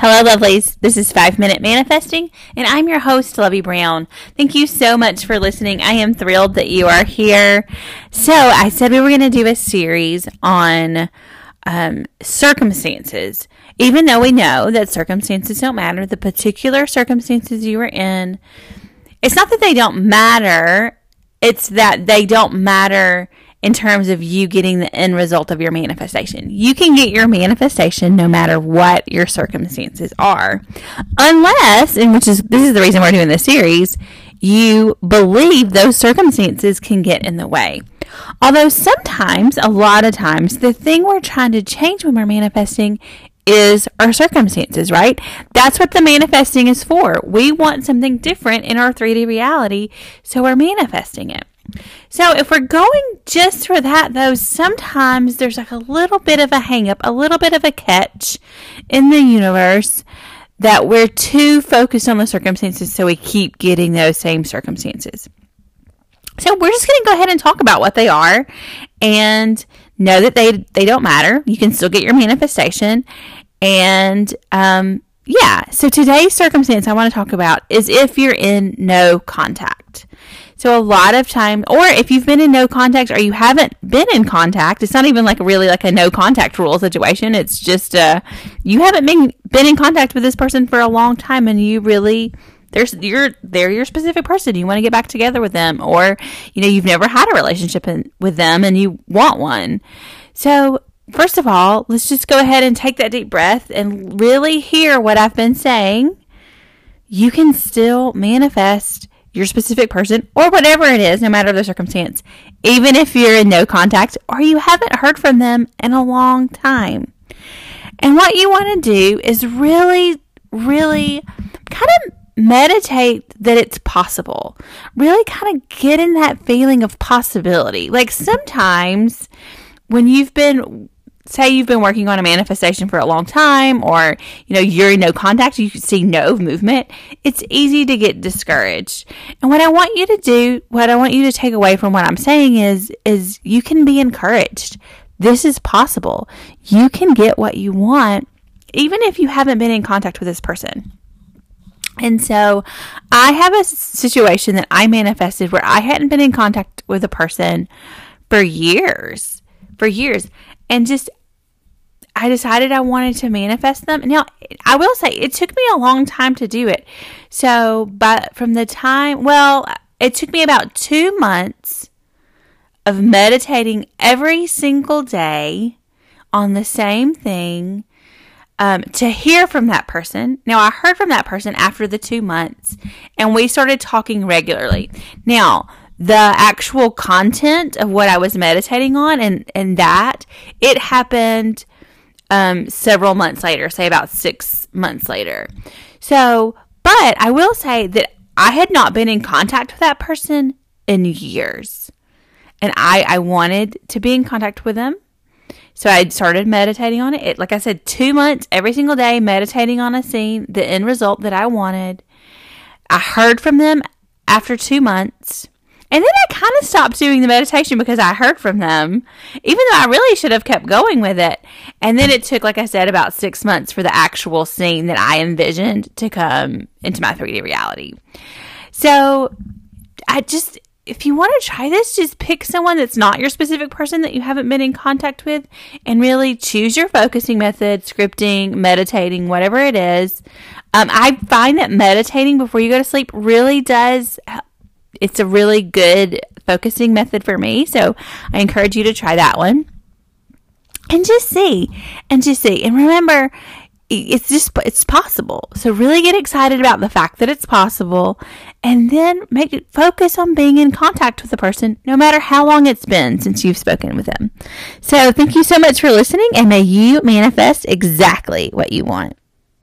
Hello, lovelies. This is Five Minute Manifesting, and I'm your host, Lovey Brown. Thank you so much for listening. I am thrilled that you are here. So, I said we were going to do a series on um, circumstances. Even though we know that circumstances don't matter, the particular circumstances you are in, it's not that they don't matter, it's that they don't matter in terms of you getting the end result of your manifestation. You can get your manifestation no matter what your circumstances are. Unless, and which is this is the reason we're doing this series, you believe those circumstances can get in the way. Although sometimes, a lot of times, the thing we're trying to change when we're manifesting is our circumstances, right? That's what the manifesting is for. We want something different in our 3D reality, so we're manifesting it. So if we're going just for that though, sometimes there's like a little bit of a hang up, a little bit of a catch in the universe that we're too focused on the circumstances so we keep getting those same circumstances. So we're just going to go ahead and talk about what they are and know that they they don't matter. You can still get your manifestation and um yeah, so today's circumstance I want to talk about is if you're in no contact. So a lot of time, or if you've been in no contact or you haven't been in contact, it's not even like really like a no contact rule situation. It's just uh, you haven't been been in contact with this person for a long time, and you really there's you're they're your specific person. You want to get back together with them, or you know you've never had a relationship in, with them and you want one. So first of all, let's just go ahead and take that deep breath and really hear what I've been saying. You can still manifest your specific person or whatever it is, no matter the circumstance, even if you're in no contact or you haven't heard from them in a long time. And what you want to do is really, really kind of meditate that it's possible. Really kind of get in that feeling of possibility. Like sometimes when you've been say you've been working on a manifestation for a long time or you know you're in no contact you see no movement it's easy to get discouraged. And what i want you to do what i want you to take away from what i'm saying is is you can be encouraged. This is possible. You can get what you want even if you haven't been in contact with this person. And so I have a situation that I manifested where I hadn't been in contact with a person for years, for years. And just I decided I wanted to manifest them. Now, I will say it took me a long time to do it. So, but from the time, well, it took me about two months of meditating every single day on the same thing um, to hear from that person. Now, I heard from that person after the two months, and we started talking regularly. Now, the actual content of what I was meditating on and, and that, it happened um, several months later, say about six months later. So, but I will say that I had not been in contact with that person in years. And I, I wanted to be in contact with them. So I started meditating on it. it. Like I said, two months every single day, meditating on a scene, the end result that I wanted. I heard from them after two months. And then I kind of stopped doing the meditation because I heard from them, even though I really should have kept going with it. And then it took, like I said, about six months for the actual scene that I envisioned to come into my 3D reality. So I just, if you want to try this, just pick someone that's not your specific person that you haven't been in contact with and really choose your focusing method, scripting, meditating, whatever it is. Um, I find that meditating before you go to sleep really does it's a really good focusing method for me. So I encourage you to try that one. And just see, and just see. And remember, it's just it's possible. So really get excited about the fact that it's possible and then make it focus on being in contact with the person no matter how long it's been since you've spoken with them. So thank you so much for listening and may you manifest exactly what you want.